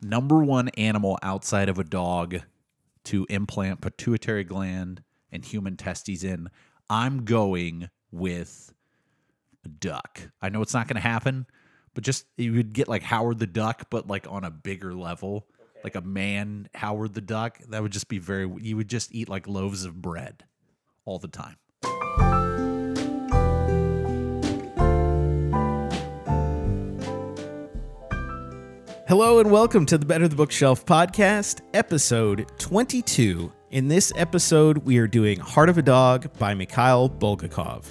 number one animal outside of a dog to implant pituitary gland and human testes in, I'm going with a duck. I know it's not going to happen, but just you would get like Howard the Duck, but like on a bigger level, like a man Howard the Duck. That would just be very. You would just eat like loaves of bread all the time. Hello and welcome to the Better the Bookshelf podcast, episode 22. In this episode, we are doing Heart of a Dog by Mikhail Bulgakov.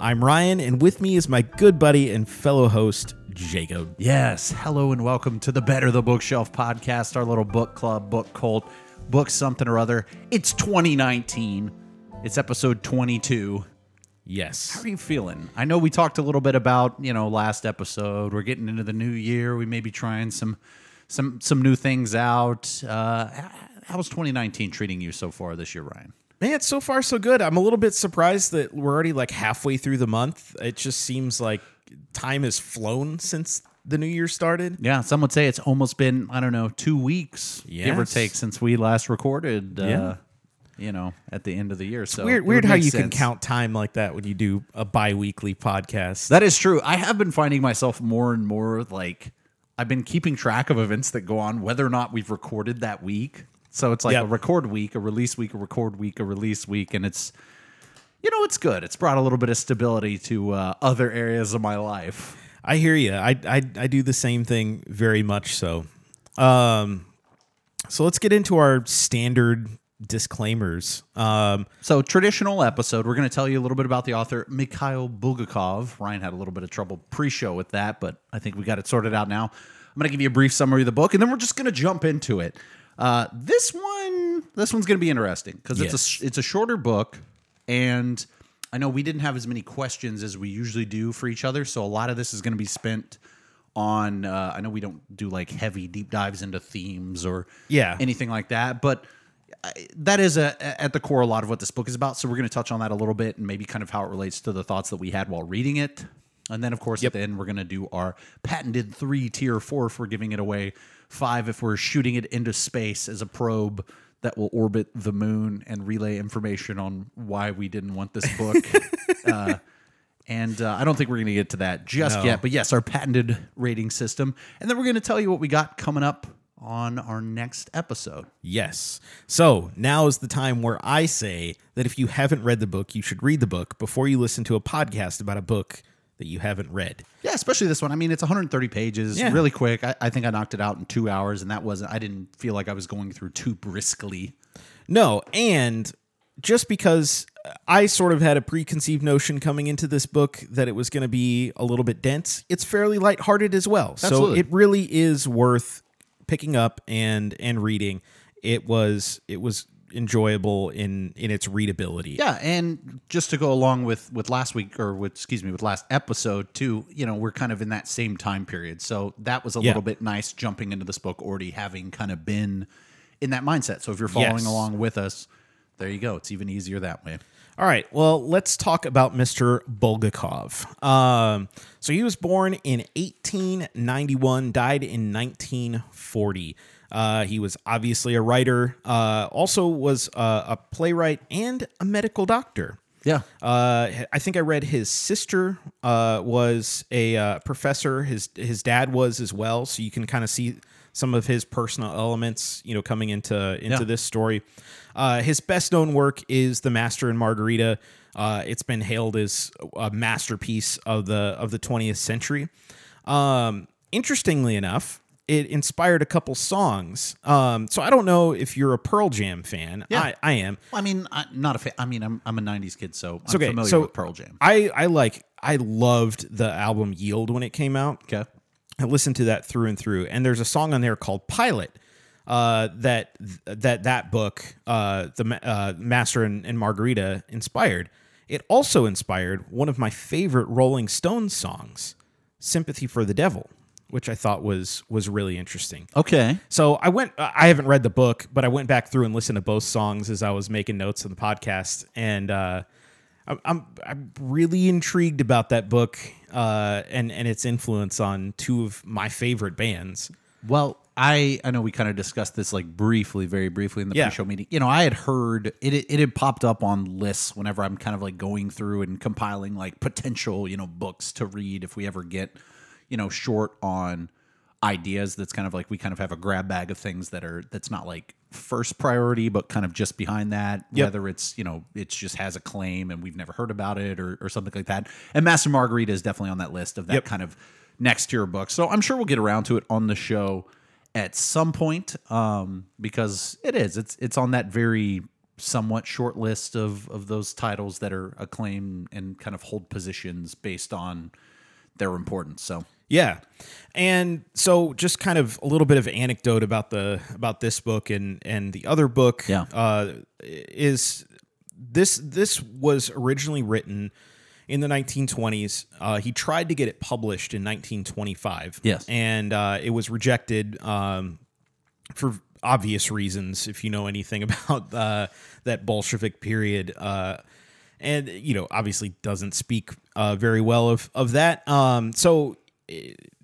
I'm Ryan, and with me is my good buddy and fellow host, Jacob. Yes. Hello and welcome to the Better the Bookshelf podcast, our little book club, book cult, book something or other. It's 2019. It's episode 22. Yes. How are you feeling? I know we talked a little bit about, you know, last episode. We're getting into the new year. We may be trying some some some new things out. Uh how's 2019 treating you so far this year, Ryan? Man, so far so good. I'm a little bit surprised that we're already like halfway through the month. It just seems like time has flown since the new year started. Yeah, some would say it's almost been, I don't know, 2 weeks give or take since we last recorded uh Yeah. You know, at the end of the year. So Weird, weird how you can count time like that when you do a bi-weekly podcast. That is true. I have been finding myself more and more like I've been keeping track of events that go on, whether or not we've recorded that week. So it's like Yep. a record week, a release week, a record week, a release week, and it's you know it's good. It's brought a little bit of stability to uh, other areas of my life. I hear you. I, I I do the same thing very much so. Um, so let's get into our standard disclaimers. Um, So traditional episode, we're going to tell you a little bit about the author Mikhail Bulgakov. Ryan had a little bit of trouble pre-show with that, but I think we got it sorted out now. I'm going to give you a brief summary of the book, and then we're just going to jump into it. Uh, this one, this one's going to be interesting because it's Yes. a it's a shorter book, and I know we didn't have as many questions as we usually do for each other, so a lot of this is going to be spent on. Uh, I know we don't do like heavy deep dives into themes or Yeah. anything like that, but that is a, at the core a lot of what this book is about. So we're going to touch on that a little bit and maybe kind of how it relates to the thoughts that we had while reading it. And then, of course, at the end, we're going to do our patented three tier, four if we're giving it away, five if we're shooting it into space as a probe that will orbit the moon and relay information on why we didn't want this book. uh, and uh, I don't think we're going to get to that just No. yet. But yes, our patented rating system. And then we're going to tell you what we got coming up on our next episode. yes. So now is the time where I say that if you haven't read the book, you should read the book before you listen to a podcast about a book that you haven't read. Yeah, especially this one. I mean, it's 130 pages, Yeah. really quick. I, I think I knocked it out in two hours, and that wasn't. I didn't feel like I was going through too briskly. No, and just because I sort of had a preconceived notion coming into this book that it was going to be a little bit dense, it's fairly lighthearted as well. Absolutely. So it really is worth picking up and and reading. It was it was enjoyable in in its readability. Yeah, and just to go along with with last week or with excuse me with last episode too, you know, we're kind of in that same time period. So that was a Yeah. little bit nice jumping into this book already having kind of been in that mindset. So if you're following Yes. along with us, there you go. It's even easier that way. All right. Well, let's talk about Mr. Bulgakov. Um, so he was born in 1891, died in 1940. Uh, he was obviously a writer, uh, also was uh, a playwright and a medical doctor. Yeah. Uh, I think I read his sister uh, was a uh, professor. His his dad was as well. So you can kind of see some of his personal elements, you know, coming into into Yeah. this story. Uh, his best known work is The Master and Margarita. Uh, it's been hailed as a masterpiece of the of the 20th century. Um, interestingly enough, it inspired a couple songs. Um, so I don't know if you're a Pearl Jam fan. Yeah. I, I am. I mean, I, not a fan. I mean, I'm I'm a '90s kid, so I'm okay, familiar so- with Pearl Jam. I I like I loved the album Yield when it came out. Okay. I listened to that through and through, and there's a song on there called Pilate. Uh, that that that book, uh, the uh, Master and, and Margarita, inspired. It also inspired one of my favorite Rolling Stones songs, "Sympathy for the Devil," which I thought was was really interesting. Okay. So I went. I haven't read the book, but I went back through and listened to both songs as I was making notes of the podcast, and uh, I'm, I'm I'm really intrigued about that book uh, and and its influence on two of my favorite bands. Well, I I know we kind of discussed this like briefly, very briefly in the Yeah. pre-show meeting. You know, I had heard it. It had popped up on lists whenever I'm kind of like going through and compiling like potential you know books to read if we ever get you know short on ideas. That's kind of like we kind of have a grab bag of things that are that's not like first priority, but kind of just behind that. Yep. Whether it's you know it just has a claim and we've never heard about it or or something like that. And Master Margarita is definitely on that list of that Yep. kind of next tier book. So I'm sure we'll get around to it on the show at some point um, because it is. It's it's on that very somewhat short list of of those titles that are acclaimed and kind of hold positions based on their importance. So Yeah. And so just kind of a little bit of anecdote about the about this book and and the other book Yeah. uh is this this was originally written in the 1920s. Uh, he tried to get it published in 1925. Yes. And uh, it was rejected um, for obvious reasons, if you know anything about uh, that Bolshevik period. Uh, and, you know, obviously doesn't speak uh, very well of, of that. Um, so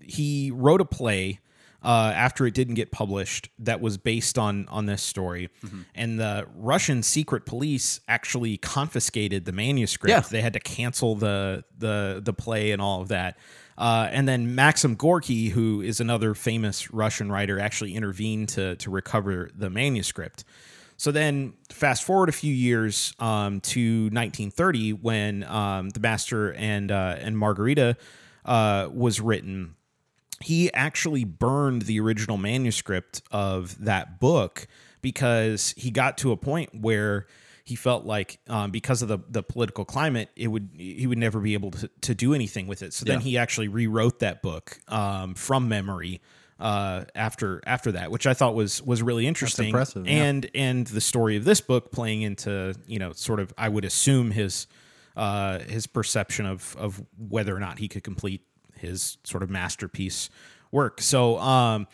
he wrote a play uh, after it didn't get published that was based on on this story, and the Russian secret police actually confiscated the manuscript. Yeah. They had to cancel the the the play and all of that. Uh, and then Maxim Gorky, who is another famous Russian writer, actually intervened to to recover the manuscript. So then, fast forward a few years um, to 1930, when um, the Master and uh, and Margarita uh, was written. He actually burned the original manuscript of that book because he got to a point where he felt like um, because of the, the political climate it would he would never be able to, to do anything with it. So then he actually rewrote that book um, from memory uh, after after that which i thought was was really interesting. impressive, yeah. and and the story of this book playing into you know sort of i would assume his uh, his perception of of whether or not he could complete his sort of masterpiece work. So, um,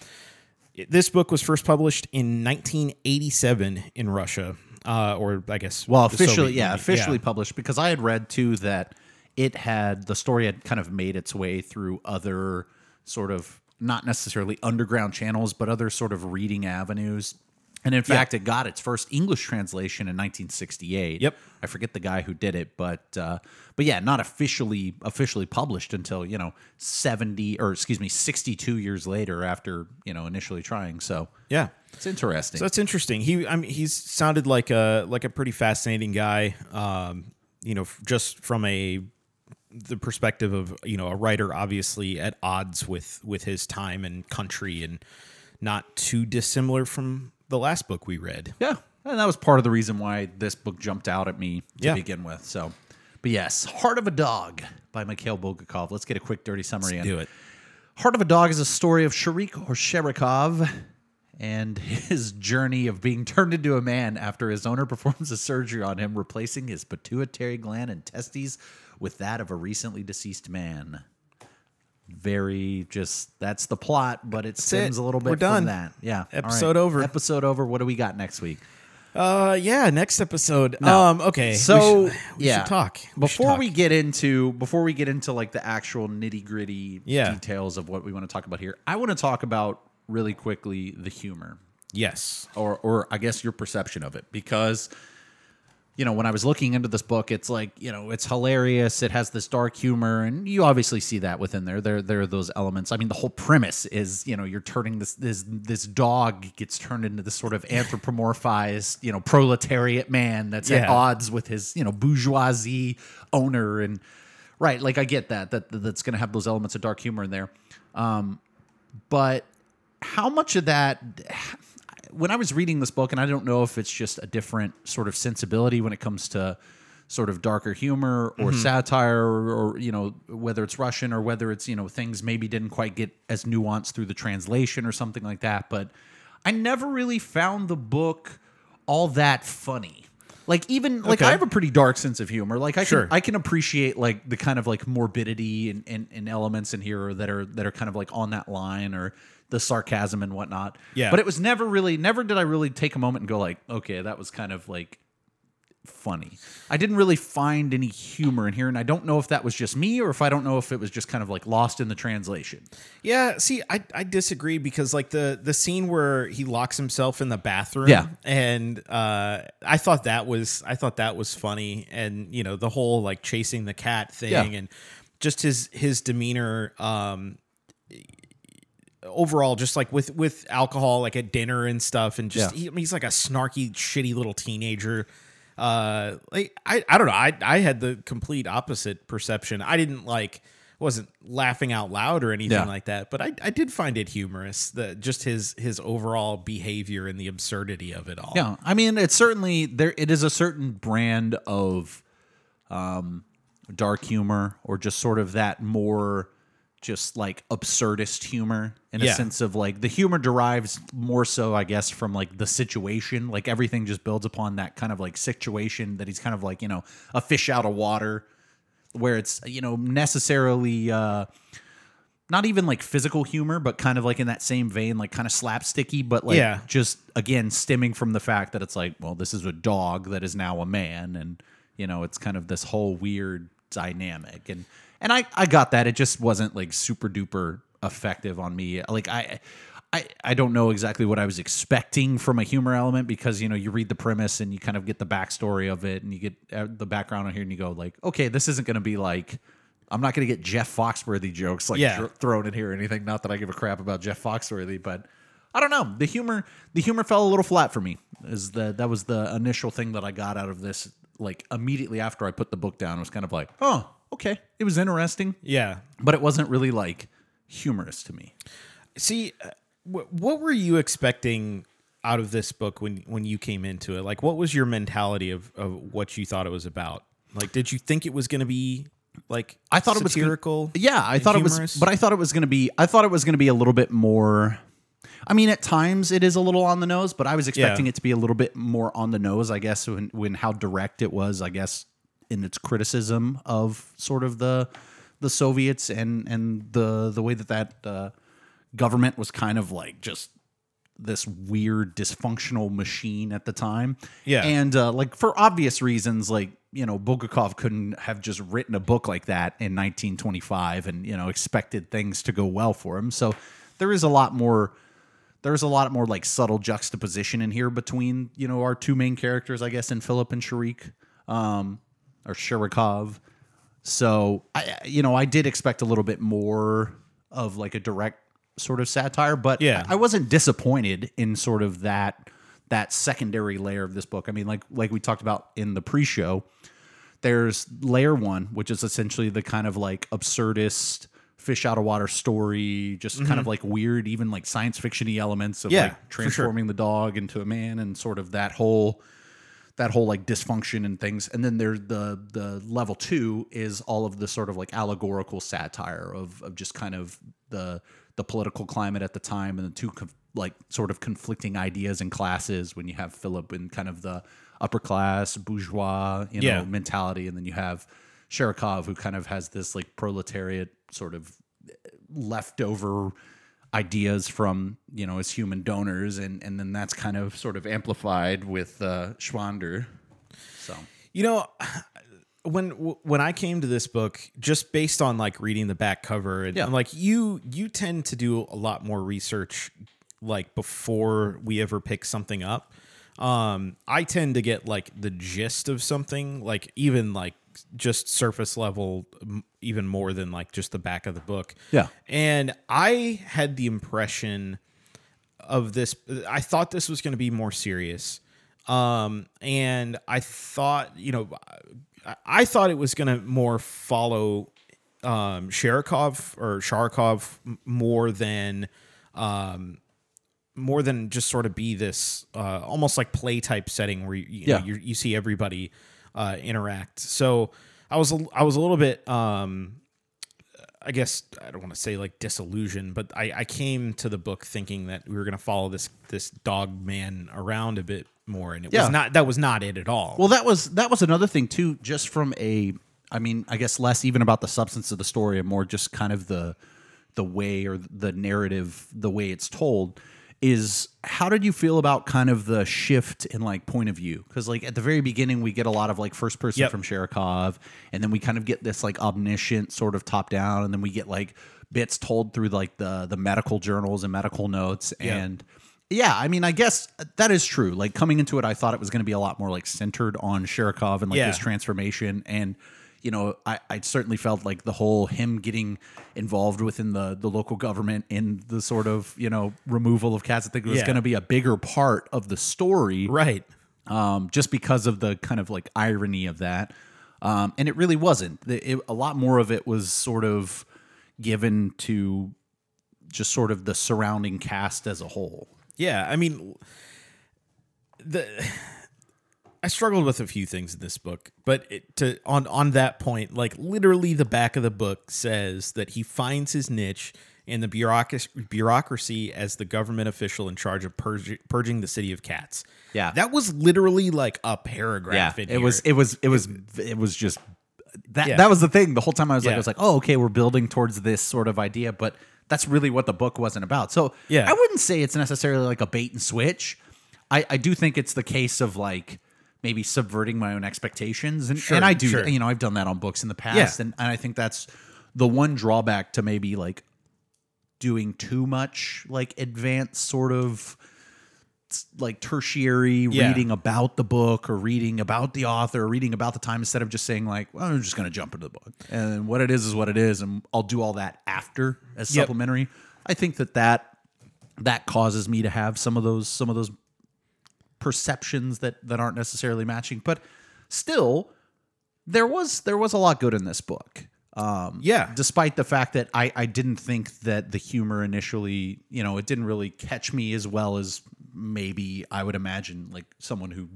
this book was first published in 1987 in Russia, uh, or I guess Well, officially, yeah, officially published because I had read too that it had the story had kind of made its way through other sort of not necessarily underground channels, but other sort of reading avenues. And in fact, it got its first English translation in 1968. Yep. I forget the guy who did it, but uh, but yeah, not officially officially published until you know 70 or excuse me 62 years later after you know initially trying. So yeah. it's interesting. So that's interesting. He, I mean, he's sounded like a like a pretty fascinating guy. Um, you know, f- just from a the perspective of you know a writer, obviously at odds with with his time and country, and not too dissimilar from the last book we read. Yeah, and that was part of the reason why this book jumped out at me to Yeah. begin with. So, but yes, Heart of a Dog by Mikhail Bulgakov. Let's get a quick dirty summary. in. Do it. Heart of a Dog is a story of Sharik or Sharikov and his journey of being turned into a man after his owner performs a surgery on him, replacing his pituitary gland and testes with that of a recently deceased man. Very just that's the plot, but it stems it. a little bit We're done. from that. Yeah. Episode over. Episode over. What do we got next week? Uh, yeah. Next episode. Um, okay. we So should- we yeah, should talk We should before talk. we get into before we get into like the actual nitty gritty Yeah. details of what we want to talk about here. I want to talk about really quickly the humor, yes. or or I guess your perception of it, because you know when I was looking into this book, it's like you know it's hilarious. It has this dark humor, and you obviously see that within there. There there are those elements. I mean, the whole premise is you know you're turning this this this dog gets turned into this sort of anthropomorphized you know proletariat man that's at odds with his you know bourgeoisie owner and right like I get that that that's going to have those elements of dark humor in there. Um, but how much of that when I was reading this book, and I don't know if it's just a different sort of sensibility when it comes to sort of darker humor or mm-hmm. satire, or, or you know whether it's Russian or whether it's you know things maybe didn't quite get as nuanced through the translation or something like that. But I never really found the book all that funny. Like even like Okay. I have a pretty dark sense of humor. Like I Sure. can I can appreciate like the kind of like morbidity and, and, and elements in here that are that are kind of like on that line or the sarcasm and whatnot. Yeah. But it was never really never did I really take a moment and go like, okay, that was kind of like funny. I didn't really find any humor in here, and I don't know if that was just me or if I don't know if it was just kind of like lost in the translation. Yeah, see, I, I disagree because like the the scene where he locks himself in the bathroom, Yeah. and uh, I thought that was I thought that was funny, and you know the whole like chasing the cat thing, Yeah. and just his his demeanor, um, overall, just like with with alcohol, like at dinner and stuff, and just Yeah. he, I mean, he's like a snarky, shitty little teenager. Uh, like I I don't know, I I had the complete opposite perception. I didn't like wasn't laughing out loud or anything Yeah. like that, but I I did find it humorous. The just his his overall behavior and the absurdity of it all. Yeah, I mean, it's certainly there. It is a certain brand of um, dark humor, or just sort of that more, just like absurdist humor in a sense of like the humor derives more so, I guess, from like the situation. Like everything just builds upon that kind of like situation that he's kind of like you know a fish out of water, where it's you know necessarily. uh not even like physical humor, but kind of like in that same vein, like kind of slapsticky, but like Yeah. just again stemming from the fact that it's like, well, this is a dog that is now a man, and you know, it's kind of this whole weird dynamic, and and I I got that. It just wasn't like super duper effective on me. Like I. I, I don't know exactly what I was expecting from a humor element because you know you read the premise and you kind of get the backstory of it and you get uh, the background on here and you go like okay this isn't going to be like I'm not going to get Jeff Foxworthy jokes like Yeah. thrown in here or anything. Not that I give a crap about Jeff Foxworthy, but I don't know. The humor, the humor fell a little flat for me. Is the that was the initial thing that I got out of this? Like immediately after I put the book down, it was kind of like, oh, okay, it was interesting, Yeah. but it wasn't really like humorous to me. See, uh, wh- what were you expecting out of this book when when you came into it? Like, what was your mentality of of what you thought it was about? Like, did you think it was going to be like I thought it was gonna- satirical? Yeah, I and thought it was, but I thought it was going to be. I thought it was going to be a little bit more. I mean, at times it is a little on the nose, but I was expecting it to be a little bit more on the nose. I guess when when how direct it was. I guess in its criticism of sort of the the Soviets and and the the way that that uh, government was kind of like just this weird dysfunctional machine at the time. Yeah. And uh, like for obvious reasons, like, you know, Bulgakov couldn't have just written a book like that in 1925 and, you know, expected things to go well for him. So there is a lot more there's a lot more like subtle juxtaposition in here between, you know, our two main characters, I guess, in Philip and Sharik, um, or Sharikov. So I, you know, I did expect a little bit more of like a direct sort of satire, but Yeah. I wasn't disappointed in sort of that that secondary layer of this book. I mean, like like we talked about in the pre-show, there's layer one, which is essentially the kind of like absurdist fish out of water story, just kind of like weird, even like science fictiony elements of Mm-hmm. Yeah, like for sure. transforming the dog into a man and sort of that whole that whole like dysfunction and things and then there's the the level two is all of the sort of like allegorical satire of of just kind of the the political climate at the time and the two conf- like sort of conflicting ideas and classes when you have philip in kind of the upper class bourgeois you know Yeah. mentality and then you have Sharikov who kind of has this like proletariat sort of leftover ideas from you know as human donors and and then that's kind of sort of amplified with uh Shvonder so You know, when when I came to this book, just based on like reading the back cover, and Yeah. and, like you you tend to do a lot more research like before we ever pick something up. Um, I tend to get like the gist of something, like even like just surface level, even more than like just the back of the book. Yeah. and I had the impression of this i thought this was going to be more serious um and i thought you know I- thought it was going to more follow um sharikov or sharikov more than um more than just sort of be this uh almost like play type setting where you, you, know, Yeah. you you see everybody uh interact so i was a, i was a little bit um I guess I don't want to say like disillusioned, but I, I came to the book thinking that we were going to follow this this dog man around a bit more, and it Yeah. was not. That was not it at all. well that was that was another thing too just from a I mean I guess less even about the substance of the story and more just kind of the the way or the narrative the way it's told is how did you feel about kind of the shift in like point of view? Because like at the very beginning, we get a lot of like first person Yep. from Sharikov, and then we kind of get this like omniscient sort of top down, and then we get like bits told through like the the medical journals and medical notes, Yeah. and yeah, I mean, I guess that is true. Like coming into it, I thought it was going to be a lot more like centered on Sharikov and like Yeah. his transformation and you know I, I certainly felt like the whole him getting involved within the the local government in the sort of you know removal of cats i think it was Yeah. going to be a bigger part of the story Right. um, just because of the kind of like irony of that um, and it really wasn't The- it, a lot more of it was sort of given to just sort of the surrounding cast as a whole Yeah, I mean, the I struggled with a few things in this book, but it, to on on that point, like literally, the back of the book says that he finds his niche in the bureaucracy, bureaucracy as the government official in charge of purging, purging the city of cats. Yeah. that was literally like a paragraph. in it here. was it was it was it was just that Yeah. that was the thing the whole time i was like Yeah. i was like oh okay we're building towards this sort of idea but that's really what the book wasn't about so Yeah. i wouldn't say it's necessarily like a bait and switch i i do think it's the case of like maybe subverting my own expectations and, Sure, and i do sure. you know i've done that on books in the past Yeah. and, and i think that's the one drawback to maybe like doing too much like advanced sort of like tertiary Yeah. reading about the book or reading about the author or reading about the time instead of just saying like well i'm just going to jump into the book and what it is is what it is and i'll do all that after as Yep. supplementary i think that that that causes me to have some of those some of those perceptions that that aren't necessarily matching but still there was there was a lot good in this book um Yeah. despite the fact that I, I didn't think that the humor initially, you know, it didn't really catch me as well as maybe I would imagine like someone who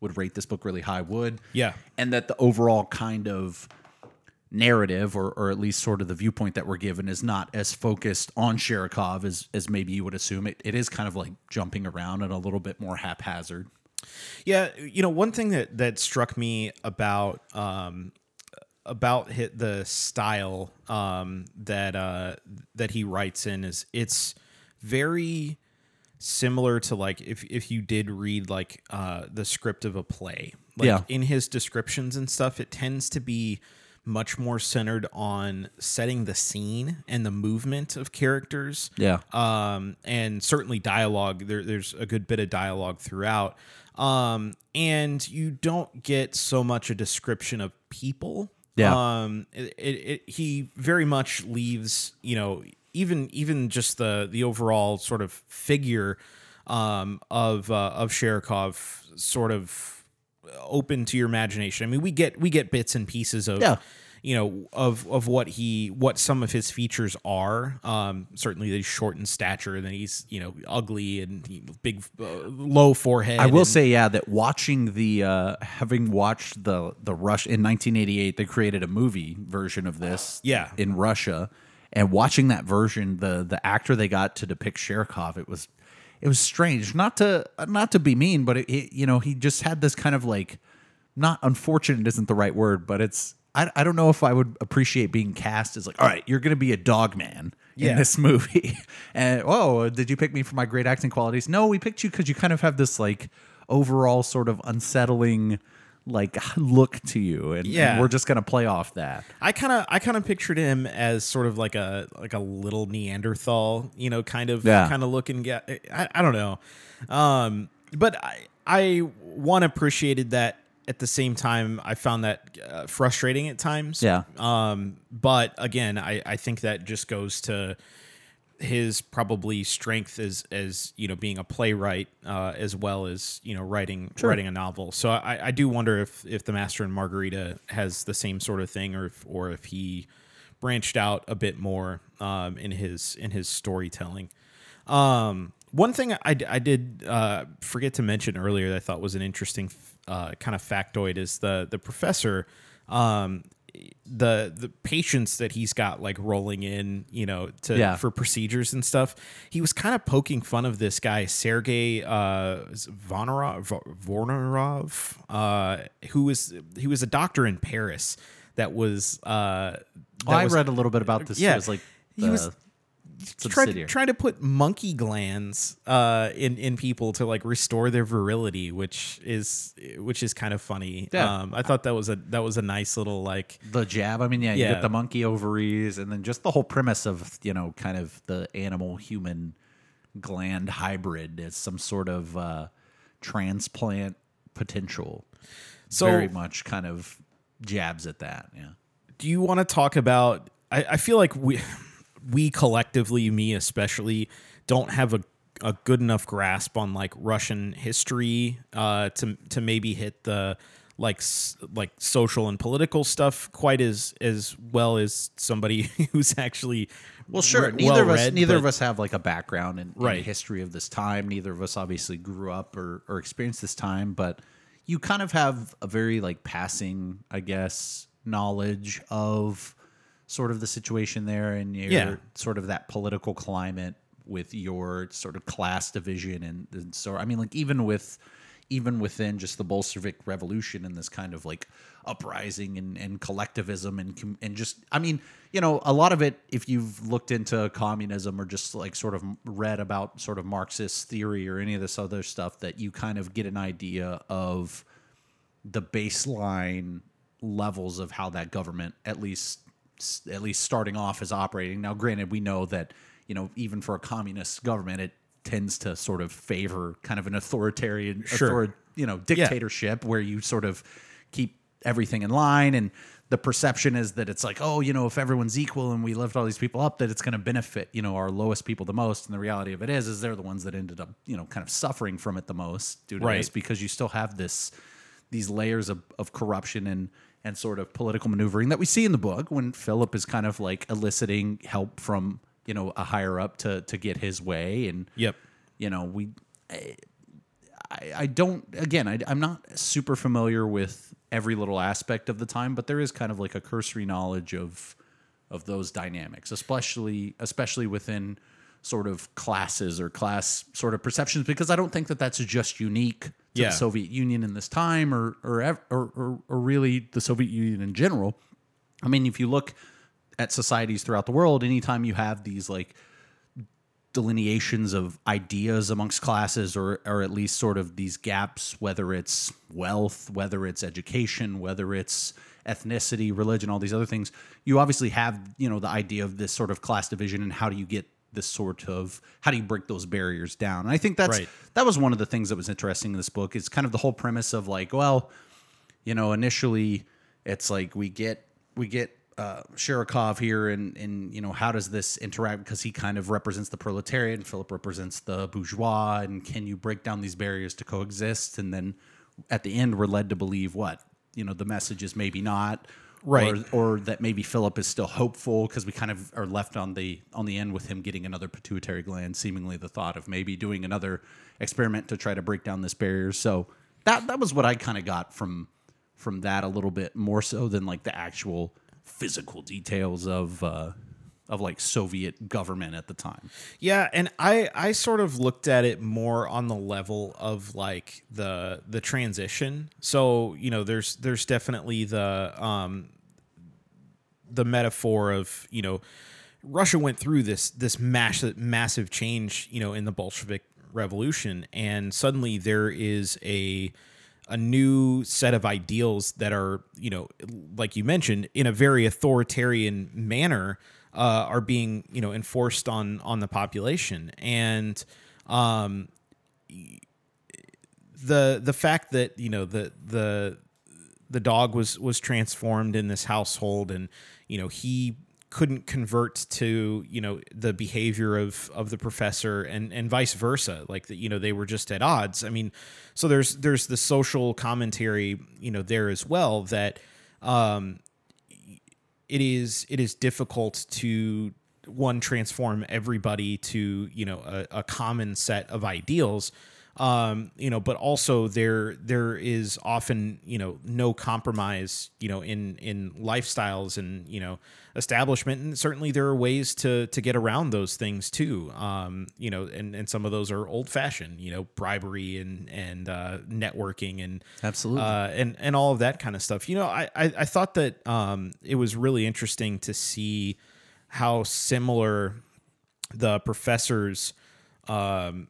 would rate this book really high would. Yeah. And that the overall kind of narrative or, or at least sort of the viewpoint that we're given is not as focused on Sharikov as, as maybe you would assume. It, it is kind of like jumping around and a little bit more haphazard. Yeah, you know, one thing that that struck me about um about hit the style um that uh that he writes in is it's very similar to like if if you did read like uh the script of a play. Like Yeah. in his descriptions and stuff, it tends to be much more centered on setting the scene and the movement of characters Yeah. um, and certainly dialogue. There, there's a good bit of dialogue throughout, um, and you don't get so much a description of people. Yeah. Um, it, it, it, he very much leaves, you know, even even just the the overall sort of figure um, of uh, of Sharikov sort of open to your imagination. I mean, we get we get bits and pieces of Yeah. you know of of what he what some of his features are um certainly that he's short in stature and that he's you know ugly and he- big uh, low forehead I will and- say, yeah, that watching the uh, having watched the the Rush in 1988, they created a movie version of this. Yeah. in Russia, and watching that version, the the actor they got to depict Sharikov, it was it was strange. Not to not to be mean, but it, it you know he just had this kind of like not unfortunate isn't the right word, but it's. I, I don't know if I would appreciate being cast as like, all right, you're going to be a dog man Yeah. in this movie. And oh, did you pick me for my great acting qualities? No, we picked you because you kind of have this like overall sort of unsettling like look to you, and, and Yeah. we're just gonna play off that. I kind of I kind of pictured him as sort of like a like a little Neanderthal, you know, kind of Yeah. kind of looking guy. I, I don't know, um, but I I one appreciated that. At the same time, I found that uh, frustrating at times. Yeah. Um, but again, I I think that just goes to his probably strength as as you know being a playwright uh, as well as you know writing writing a novel. So I, I do wonder if if the Master and Margarita has the same sort of thing, or if or if he branched out a bit more um, in his in his storytelling. Um, one thing I, I did uh, forget to mention earlier that I thought was an interesting uh, kind of factoid is the the professor. Um, the the patients that he's got like rolling in, you know, to Yeah. for procedures and stuff. He was kind of poking fun of this guy Sergey uh, Vonarov, Vornarov, uh, who was he was a doctor in Paris that was. Uh, that Oh, I was- read a little bit about this. Yeah. it was like He was- trying to put monkey glands uh, in in people to like restore their virility, which is which is kind of funny. Yeah. Um, I thought that was a that was a nice little like the jab. I mean, yeah, you get the monkey ovaries, and then just the whole premise of you know, kind of the animal human gland hybrid as some sort of uh, transplant potential. So- very much kind of jabs at that. Yeah. do you want to talk about I, I feel like we we collectively me especially don't have a, a good enough grasp on like russian history uh to to maybe hit the like s- like social and political stuff quite as as well as somebody who's actually Well, sure. re- neither of us, well-read, neither but- of us have like a background in, in Right. the history of this time. Neither of us obviously grew up or, or experienced this time, but you kind of have a very like passing, I guess, knowledge of sort of the situation there and your Yeah. sort of that political climate with your sort of class division and, and so I mean like even with even within just the Bolshevik revolution and this kind of like uprising and, and collectivism and and just I mean you know a lot of it if you've looked into communism or just like sort of read about sort of Marxist theory or any of this other stuff that you kind of get an idea of the baseline levels of how that government at least at least starting off as operating now granted we know that you know even for a communist government it tends to sort of favor kind of an authoritarian Sure. author- you know dictatorship where you sort of keep everything in line and the perception is that it's like oh you know if everyone's equal and we lift all these people up that it's going to benefit you know our lowest people the most and the reality of it is is they're the ones that ended up you know kind of suffering from it the most due to Right. this because you still have this these layers of, of corruption and and sort of political maneuvering that we see in the book when Philip is kind of like eliciting help from you know a higher up to to get his way and Yep. you know we I, I don't again I, i'm not super familiar with every little aspect of the time but there is kind of like a cursory knowledge of of those dynamics especially especially within sort of classes or class sort of perceptions because i don't think that that's just unique to Yeah. the soviet union in this time or or, or or or really the soviet union in general i mean if you look at societies throughout the world anytime you have these like delineations of ideas amongst classes or or at least sort of these gaps whether it's wealth whether it's education whether it's ethnicity religion all these other things you obviously have you know the idea of this sort of class division and how do you get this sort of how do you break those barriers down and i think that's Right. that was one of the things that was interesting in this book is kind of the whole premise of like well you know, initially it's like we get we get uh, Sharikov here, and and you know how does this interact? Because he kind of represents the proletariat, and Philip represents the bourgeois, and can you break down these barriers to coexist? And then at the end, we're led to believe what you know the message is maybe not. Right. or, or that maybe Philip is still hopeful because we kind of are left on the on the end with him getting another pituitary gland, seemingly the thought of maybe doing another experiment to try to break down this barrier. So that that was what I kind of got from from that a little bit more so than like the actual physical details of uh, of like Soviet government at the time. Yeah, and I I sort of looked at it more on the level of like the the transition. So, you know, there's there's definitely the um the metaphor of, you know, Russia went through this this massive massive change, you know, in the Bolshevik revolution and suddenly there is a a new set of ideals that are, you know, like you mentioned, in a very authoritarian manner, uh, are being, you know, enforced on on the population, and um, the the fact that you know the the the dog was was transformed in this household, and you know he couldn't convert to you know the behavior of of the professor and and vice versa. Like that you know they were just at odds. I mean so there's there's the social commentary you know there as well that um it is it is difficult to one transform everybody to you know a, a common set of ideals um you know but also there there is often you know no compromise you know in in lifestyles and you know establishment and certainly there are ways to to get around those things too um you know and and some of those are old fashioned you know bribery and and uh networking and Absolutely. uh, and and all of that kind of stuff. You know, I I, I thought that um, it was really interesting to see how similar the professors um,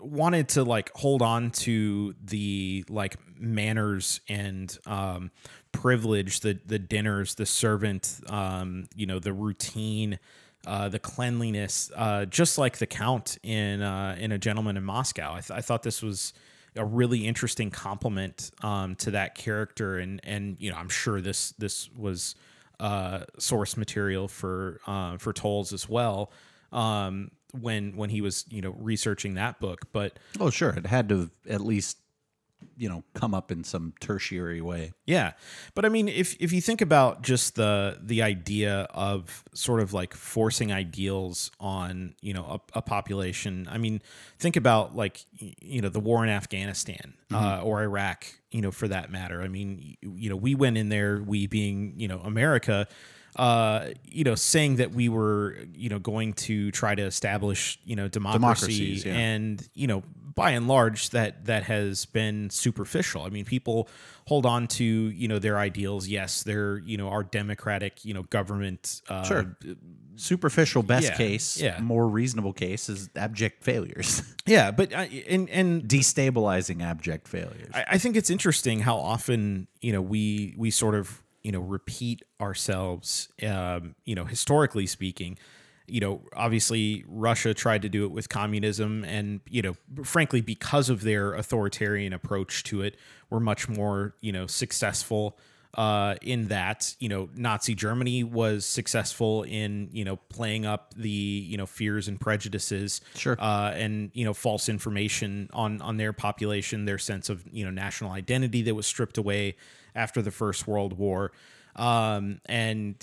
wanted to like hold on to the like manners and um, privilege, the the dinners, the servant, um, you know, the routine. Uh, the cleanliness, uh, just like the count in uh, in a gentleman in Moscow. I, th- I thought this was a really interesting compliment um, to that character, and and you know I'm sure this this was uh, source material for uh, for Towles as well um, when when he was you know researching that book. But Oh, sure. It had to at least, you know, come up in some tertiary way. yeah, but I mean, if if you think about just the the idea of sort of like forcing ideals on you know a, a population, I mean, think about like you know the war in Afghanistan uh, or Iraq, you know, for that matter. I mean, you know, we went in there, we being you know America. Uh, you know, saying that we were, you know, going to try to establish, you know, democracy, yeah. and you know, by and large, that that has been superficial. I mean, people hold on to, you know, their ideals. Yes, they're, you know, our democratic, you know, government. Uh, Sure. Superficial best Yeah, case, yeah. more reasonable case is abject failures, Yeah, but I, and and destabilizing abject failures. I, I think it's interesting how often you know we we sort of you know repeat ourselves. Um, you know, historically speaking, you know, obviously Russia tried to do it with communism, and you know, frankly, because of their authoritarian approach to it, were much more you know successful. Uh, in that, you know, Nazi Germany was successful in, you know, playing up the, you know, fears and prejudices, Sure. uh, and you know false information on on their population, their sense of you know national identity that was stripped away after the First World War, um, and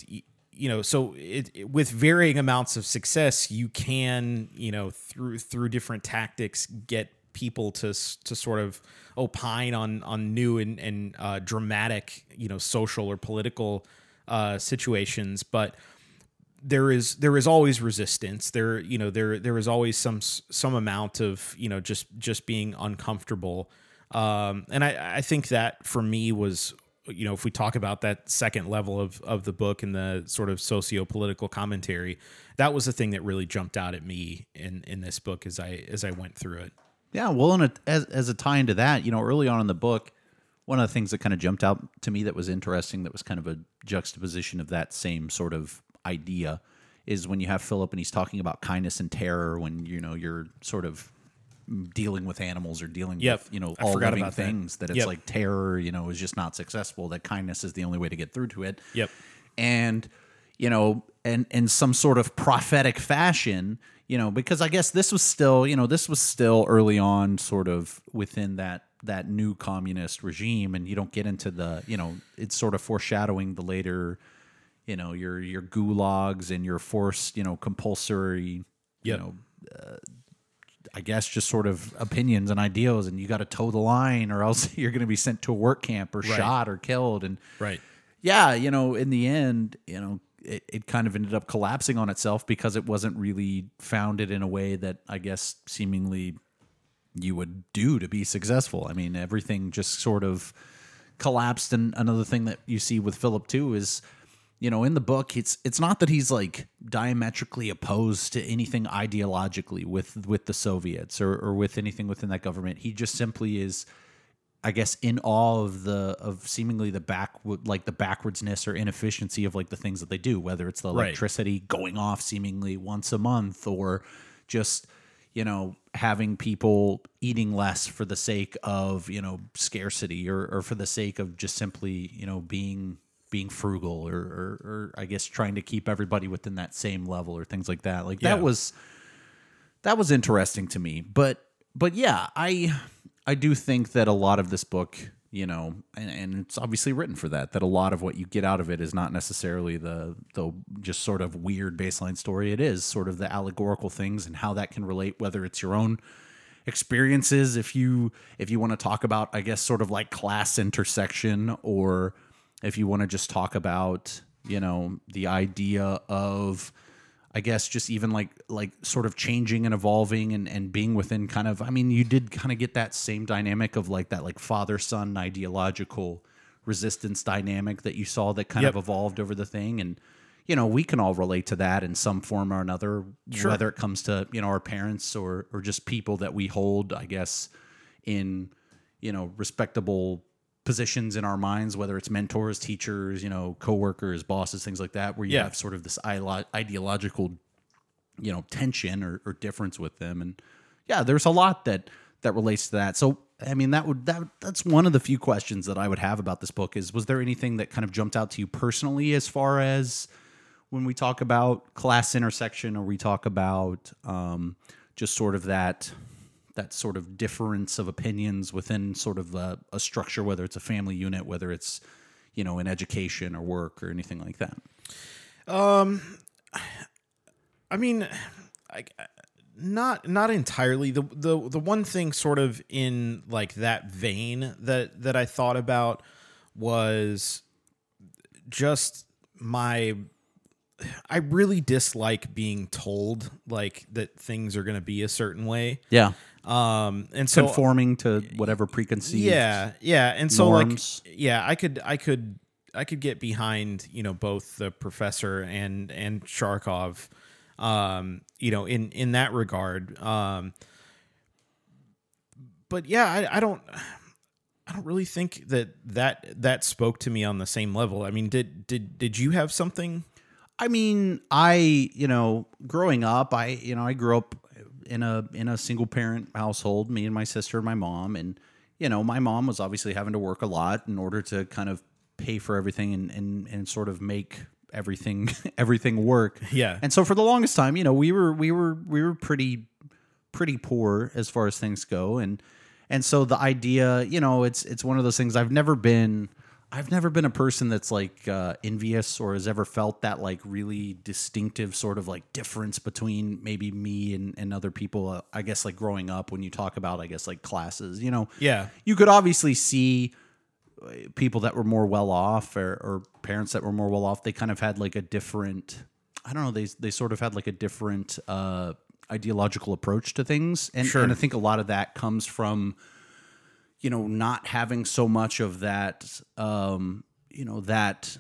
you know so it, it- with varying amounts of success, you can you know through through different tactics get people to to sort of opine on on new and and uh, dramatic you know social or political uh, situations, but there is there is always resistance. There you know there there is always some some amount of you know just just being uncomfortable. Um and i i think that for me was you know if we talk about that second level of of the book and the sort of socio-political commentary that was the thing that really jumped out at me in in this book as i as i went through it Yeah, well, and as as a tie into that, you know, early on in the book, one of the things that kind of jumped out to me that was interesting, that was kind of a juxtaposition of that same sort of idea, is when you have Philip and he's talking about kindness and terror when you know you're sort of dealing with animals or dealing Yep. with you know all living about that. things that, it's Yep. like terror you know is just not successful that kindness is the only way to get through to it Yep. and you know and in some sort of prophetic fashion you know because i guess this was still you know this was still early on sort of within that that new communist regime and you don't get into the you know it's sort of foreshadowing the later you know your your gulags and your forced you know compulsory you know uh, I guess just sort of opinions and ideals, and you got to toe the line, or else you're going to be sent to a work camp or shot or killed. And right yeah, you know, in the end, you know, it, it kind of ended up collapsing on itself because it wasn't really founded in a way that I guess seemingly you would do to be successful. I mean, everything just sort of collapsed. And another thing that you see with Philip too is, you know, in the book, it's it's not that he's like diametrically opposed to anything ideologically with with the Soviets or, or with anything within that government. He just simply is I guess in awe of the of seemingly the back like the backwardsness or inefficiency of like the things that they do, whether it's the Right. electricity going off seemingly once a month or just you know having people eating less for the sake of you know scarcity or, or for the sake of just simply you know being being frugal or, or or I guess trying to keep everybody within that same level or things like that. Like Yeah. that was that was interesting to me. But but yeah, I I do think that a lot of this book, you know, and, and it's obviously written for that. That a lot of what you get out of it is not necessarily the the just sort of weird baseline story. It is sort of the allegorical things and how that can relate, whether it's your own experiences if you if you want to talk about i guess sort of like class intersection or if you want to just talk about you know the idea of i guess just even like like sort of changing and evolving and and being within kind of i mean you did kind of get that same dynamic of like that like father son ideological resistance dynamic that you saw that kind Yep. of evolved over the thing and you know, we can all relate to that in some form or another, Sure. whether it comes to, you know, our parents or or just people that we hold, I guess, in, you know, respectable positions in our minds, whether it's mentors, teachers, you know, coworkers, bosses, things like that, where you Yeah. have sort of this ideological, you know, tension or, or difference with them. And yeah, there's a lot that that relates to that. So I mean, that would that that's one of the few questions that I would have about this book is was there anything that kind of jumped out to you personally as far as when we talk about class intersection or we talk about um, just sort of that that sort of difference of opinions within sort of a, a structure, whether it's a family unit, whether it's you know in education or work or anything like that. Um, I mean, I, not not entirely. The the the one thing sort of in like that vein that that I thought about was just my I really dislike being told like that things are going to be a certain way. Yeah, Um and so conforming to whatever preconceived. yeah yeah and so norms. like yeah i could i could i could get behind you know both the professor and and Sharikov um you know in in that regard um but yeah i, I don't i don't really think that that that spoke to me on the same level i mean did did did you have something I mean, I you know, growing up, I you know, I grew up in a in a single parent household, me and my sister and my mom, and you know, my mom was obviously having to work a lot in order to kind of pay for everything and and, and sort of make everything everything work. Yeah. And so for the longest time, you know, we were we were we were pretty pretty poor as far as things go and and so the idea you know it's it's one of those things i've never been i've never been a person that's like uh, envious or has ever felt that like really distinctive sort of like difference between maybe me and, and other people uh, i guess like growing up when you talk about i guess like classes you know Yeah. you could obviously see uh, people that were more well off or, or parents that were more well off they kind of had like a different i don't know they, they sort of had like a different uh, ideological approach to things and, Sure. and i think a lot of that comes from you know not having so much of that um, you know that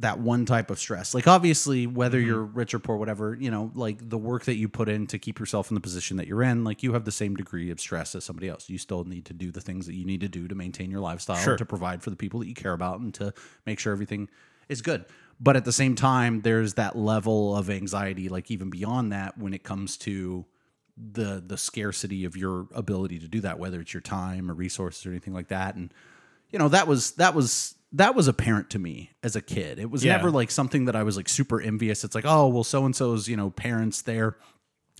that one type of stress. Like obviously, whether you're rich or poor, whatever, you know, like the work that you put in to keep yourself in the position that you're in, like you have the same degree of stress as somebody else. You still need to do the things that you need to do to maintain your lifestyle, Sure. to provide for the people that you care about, and to make sure everything is good. But at the same time, there's that level of anxiety, like even beyond that, when it comes to the the scarcity of your ability to do that, whether it's your time or resources or anything like that. And you know, that was that was that was apparent to me as a kid. It was Yeah. never like something that I was like super envious. It's like, oh well, so and so's you know parents they're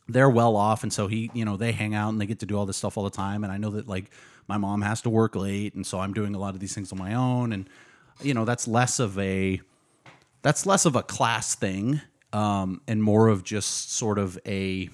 they're well off, and so he you know they hang out and they get to do all this stuff all the time. And I know that like my mom has to work late, and so I'm doing a lot of these things on my own. And you know that's less of a that's less of a class thing um, and more of just sort of a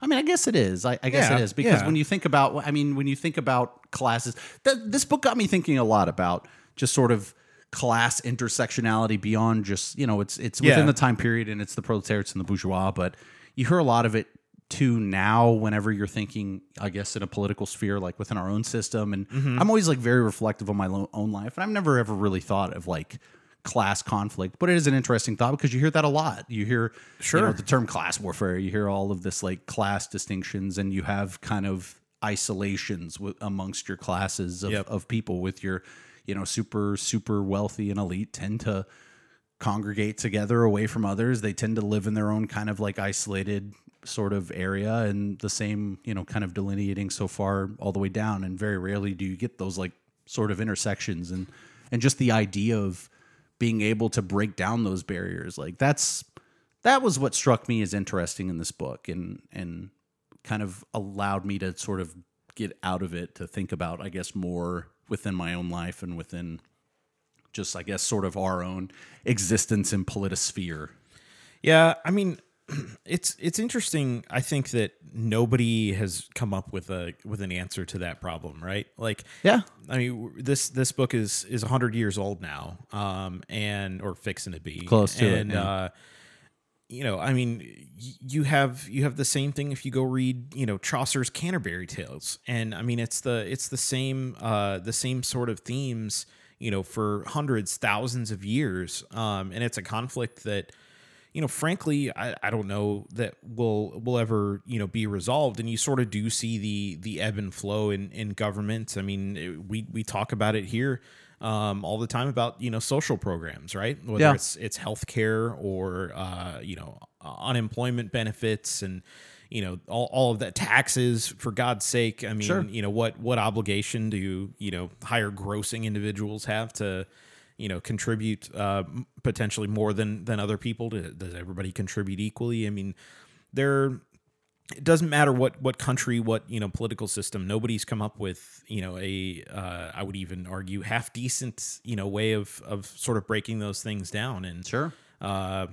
I mean, I guess it is. I, I guess Yeah, it is because yeah. when you think about, I mean, when you think about classes, th- this book got me thinking a lot about just sort of class intersectionality beyond just you know it's it's within Yeah. the time period and it's the proletariats and the bourgeois, but you hear a lot of it too now whenever you're thinking i guess in a political sphere like within our own system and Mm-hmm. i'm always like very reflective on my lo- own life and i've never ever really thought of like class conflict but it is an interesting thought because you hear that a lot you hear you know, Sure. the term class warfare you hear all of this like class distinctions and you have kind of isolations w- amongst your classes of, Yep. of people with your you know super super wealthy and elite tend to congregate together away from others. They tend to live in their own kind of like isolated sort of area and the same, you know, kind of delineating so far all the way down. And very rarely do you get those like sort of intersections and and just the idea of being able to break down those barriers. Like that's that was what struck me as interesting in this book and and kind of allowed me to sort of get out of it to think about, I guess, more within my own life and within just I guess sort of our own existence in politosphere. Yeah, I mean, it's it's interesting. I think that nobody has come up with a with an answer to that problem, right? Like, Yeah. I mean, this this book is is hundred years old now, um, and or fixing to be Close to it, and, yeah. uh, you know, I mean, y- you have you have the same thing if you go read, you know, Chaucer's Canterbury Tales, and I mean, it's the it's the same uh, the same sort of themes, you know, for hundreds, thousands of years. Um, and it's a conflict that, you know, frankly, I, I don't know that will will ever you know be resolved. And you sort of do see the the ebb and flow in in government. I mean, it, we we talk about it here um, all the time about you know social programs, right? Whether Yeah. it's it's healthcare or uh, you know unemployment benefits and you know all, all of that taxes for god's sake i mean Sure. you know what what obligation do you know higher grossing individuals have to you know contribute uh, potentially more than than other people? Does everybody contribute equally? I mean there it doesn't matter what what country what you know political system nobody's come up with you know a uh, i would even argue half decent you know way of of sort of breaking those things down. And Sure. uh,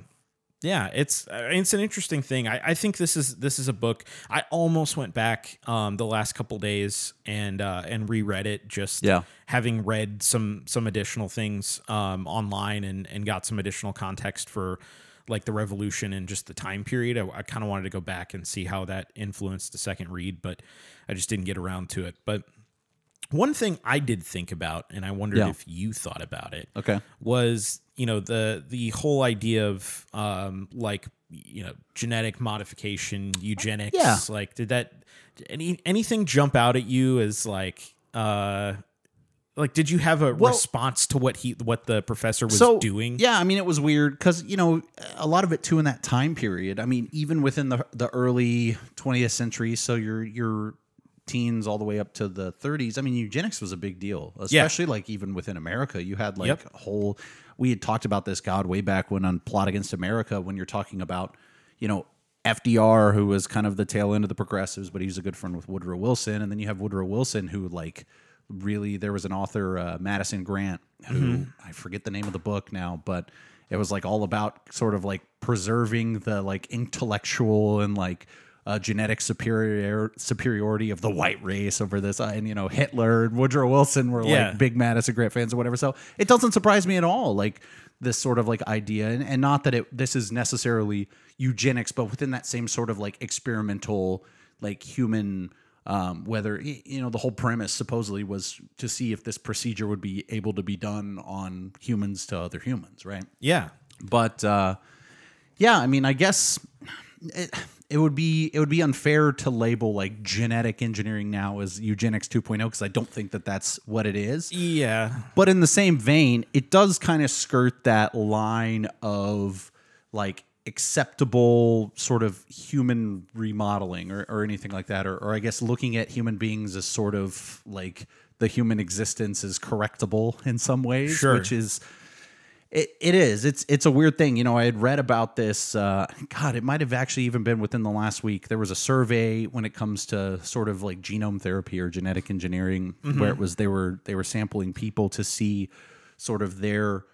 yeah, it's uh, it's an interesting thing. I, I think this is this is a book. I almost went back um, the last couple days and uh, and reread it. Just Yeah. having read some some additional things um, online and and got some additional context for like the revolution and just the time period. I, I kind of wanted to go back and see how that influenced the second read, but I just didn't get around to it. But one thing I did think about, and I wondered Yeah. if you thought about it, Okay. was you know the the whole idea of um like you know genetic modification eugenics Yeah. like did that any anything jump out at you as like uh like did you have a Well- response to what he what the professor was so, doing Yeah, I mean, it was weird because you know a lot of it too in that time period. I mean, even within the the early 20th century, so your your teens all the way up to the 30s. I mean, eugenics was a big deal, especially like even within America. You had like Yep. whole. We had talked about this God way back when on Plot Against America when you're talking about you know. FDR, who was kind of the tail end of the progressives, but he's a good friend with Woodrow Wilson. And then you have Woodrow Wilson, who like really there was an author, uh, Madison Grant, who I forget the name of the book now, but it was like all about sort of like preserving the like intellectual and like uh, genetic superior superiority of the white race over this, uh, and you know Hitler and Woodrow Wilson were Yeah. like big Madison Grant fans or whatever. So it doesn't surprise me at all, like this sort of like idea, and, and not that it this is necessarily eugenics, but within that same sort of like experimental, like human. Um, whether you know the whole premise supposedly was to see if this procedure would be able to be done on humans to other humans, right? yeah But uh, yeah, I mean, I guess it, it would be it would be unfair to label like genetic engineering now as eugenics 2.0 because I don't think that that's what it is. yeah But in the same vein, it does kind of skirt that line of like acceptable sort of human remodeling or, or anything like that. Or, or I guess looking at human beings as sort of like the human existence is correctable in some ways, Sure. which is. It, it is. It's it's a weird thing. You know, I had read about this. Uh, God, it might have actually even been within the last week. There was a survey when it comes to sort of like genome therapy or genetic engineering, where it was they were they were sampling people to see sort of their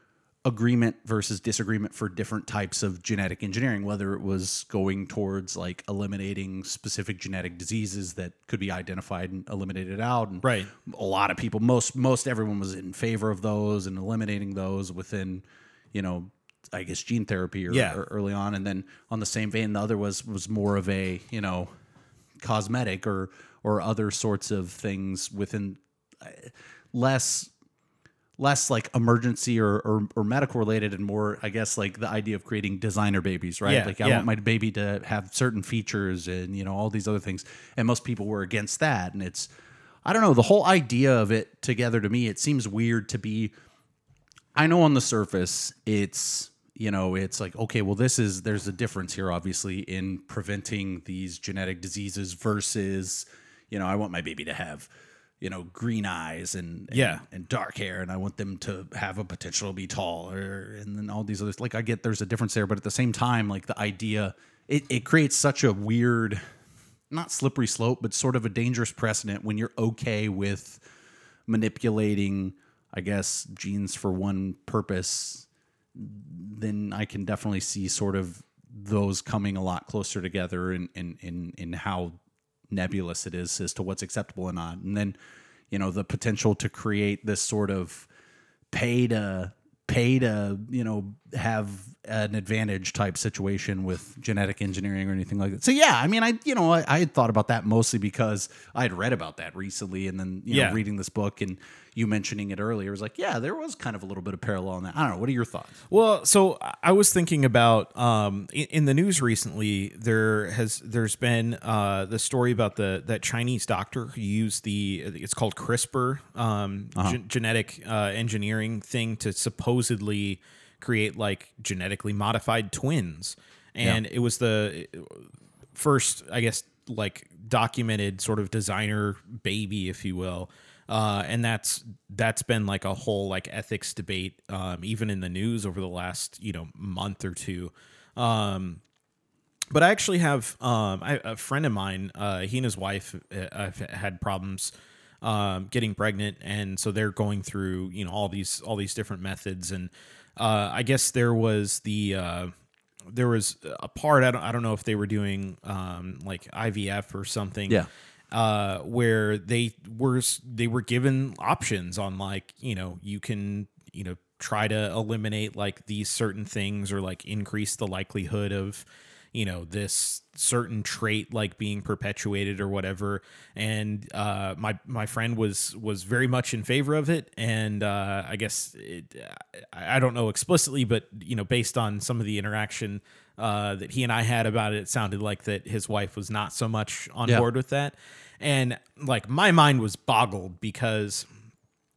agreement versus disagreement for different types of genetic engineering, whether it was going towards like eliminating specific genetic diseases that could be identified and eliminated out. And Right. a lot of people, most most everyone was in favor of those and eliminating those within, you know, I guess gene therapy or, Yeah. or early on. And then on the same vein, the other was was more of a you know cosmetic or or other sorts of things within uh, less less like emergency or, or, or medical related and more i guess like the idea of creating designer babies right? Yeah, like i yeah. want my baby to have certain features and you know all these other things. And most people were against that. And it's i don't know the whole idea of it together to me it seems weird to be I know on the surface it's you know it's like okay well this is there's a difference here obviously in preventing these genetic diseases versus you know I want my baby to have you know green eyes and, and Yeah. and dark hair and I want them to have a potential to be tall or and then all these others like I get there's a difference there but at the same time like the idea it, it creates such a weird not slippery slope but sort of a dangerous precedent when you're okay with manipulating i guess genes for one purpose then i can definitely see sort of those coming a lot closer together in in in, in how nebulous it is as to what's acceptable and not. And then you know the potential to create this sort of pay to pay to you know have an advantage type situation with genetic engineering or anything like that. So yeah, I mean, I you know I, I had thought about that mostly because I had read about that recently, and then you Yeah. know reading this book and you mentioning it earlier was like, yeah, there was kind of a little bit of parallel in that. I don't know. What are your thoughts? Well, so I was thinking about um, in, in the news recently. There has there's been uh, the story about the that Chinese doctor who used the it's called CRISPR um, gen- genetic uh, engineering thing to supposedly create like genetically modified twins, and it was the first, I guess, like documented sort of designer baby, if you will. Uh, and that's that's been like a whole like ethics debate, um, even in the news over the last you know month or two. Um, but I actually have um, I, a friend of mine. Uh, he and his wife uh, have had problems um, getting pregnant, and so they're going through you know all these all these different methods. And uh, I guess there was the uh, there was a part I don't, I don't know if they were doing um, like IVF or something. Yeah. Uh, where they were they were given options on like you know you can you know try to eliminate like these certain things or like increase the likelihood of you know this certain trait like being perpetuated or whatever. And uh my my friend was was very much in favor of it. And uh i guess it, i don't know explicitly but you know based on some of the interaction uh that he and i had about it it sounded like that his wife was not so much on Yeah. board with that. And like my mind was boggled because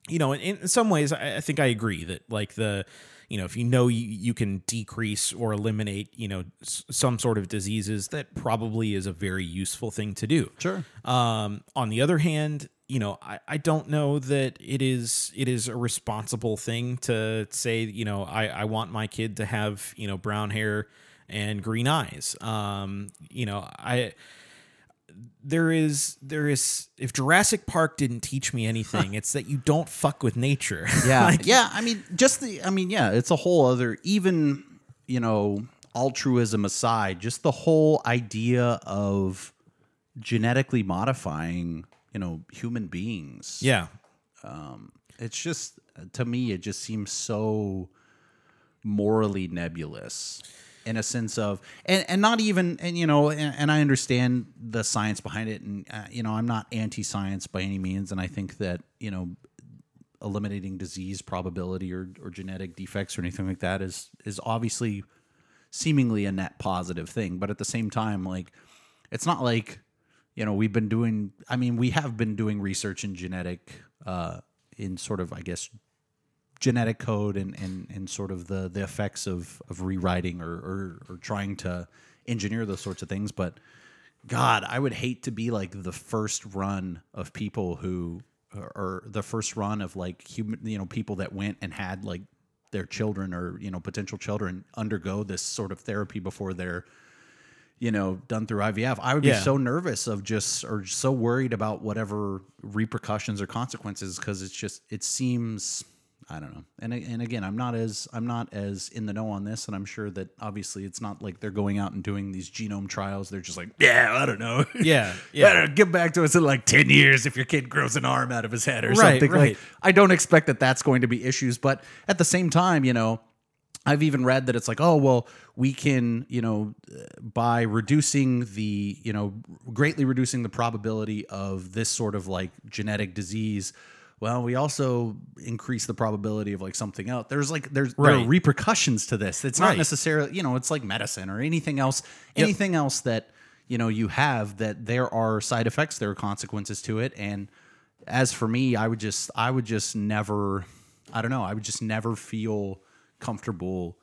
you know, in, in some ways, I, I think I agree that like the, you know, if you know you, you can decrease or eliminate, you know, s- some sort of diseases, that probably is a very useful thing to do. Sure. Um, on the other hand, you know, I, I don't know that it is it is a responsible thing to say, you know, I, I want my kid to have, you know, brown hair and green eyes. Um, you know, I there is there is if Jurassic Park didn't teach me anything, it's that you don't fuck with nature. Yeah, Like, yeah. I mean, just the. I mean, yeah. It's a whole other. Even you know, altruism aside, just the whole idea of genetically modifying, you know, human beings. yeah. Um, it's just to me, it just seems so morally nebulous in a sense of and and not even and you know and, and I understand the science behind it and uh, you know I'm not anti-science by any means and I think that you know eliminating disease probability or, or genetic defects or anything like that is is obviously seemingly a net positive thing but at the same time like it's not like you know we've been doing i mean we have been doing research in genetic uh in sort of i guess genetic code and and, and sort of the the effects of of rewriting or, or or trying to engineer those sorts of things. But god i would hate to be like the first run of people who or, or the first run of like human you know people that went and had like their children or you know potential children undergo this sort of therapy before they're you know done through IVF I would be so nervous of just or so worried about whatever repercussions or consequences because it's just it seems I don't know and and again I'm not as I'm not as in the know on this and I'm sure that obviously it's not like they're going out and doing these genome trials they're just like yeah I don't know Yeah. yeah, Yeah. get back to us in like 10 years if your kid grows an arm out of his head or Right, something. right. Like, I don't expect that that's going to be issues. But at the same time, you know, I've even read that it's like, oh, well, we can, you know, by reducing the, you know, greatly reducing the probability of this sort of like genetic disease. Well, we also increase the probability of like something else. There's like there's there are repercussions to this. It's not Right. necessarily, you know, it's like medicine or anything else. Anything else that you know you have that there are side effects, there are consequences to it. And as for me, I would just I would just never I don't know, I would just never feel comfortable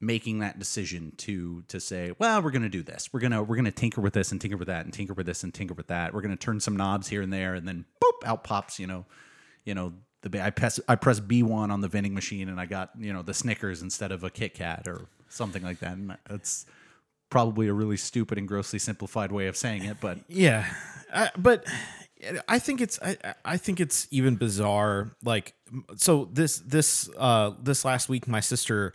making that decision to to say, well, we're going to do this. We're going to we're going to tinker with this and tinker with that and tinker with this and tinker with that. We're going to turn some knobs here and there and then boop out pops, you know, you know, the I press I press B1 on the vending machine and I got, you know, the Snickers instead of a Kit Kat or something like that. And it's probably a really stupid and grossly simplified way of saying it, but Yeah, but I think it's I, I think it's even bizarre. Like, so this this uh this last week, my sister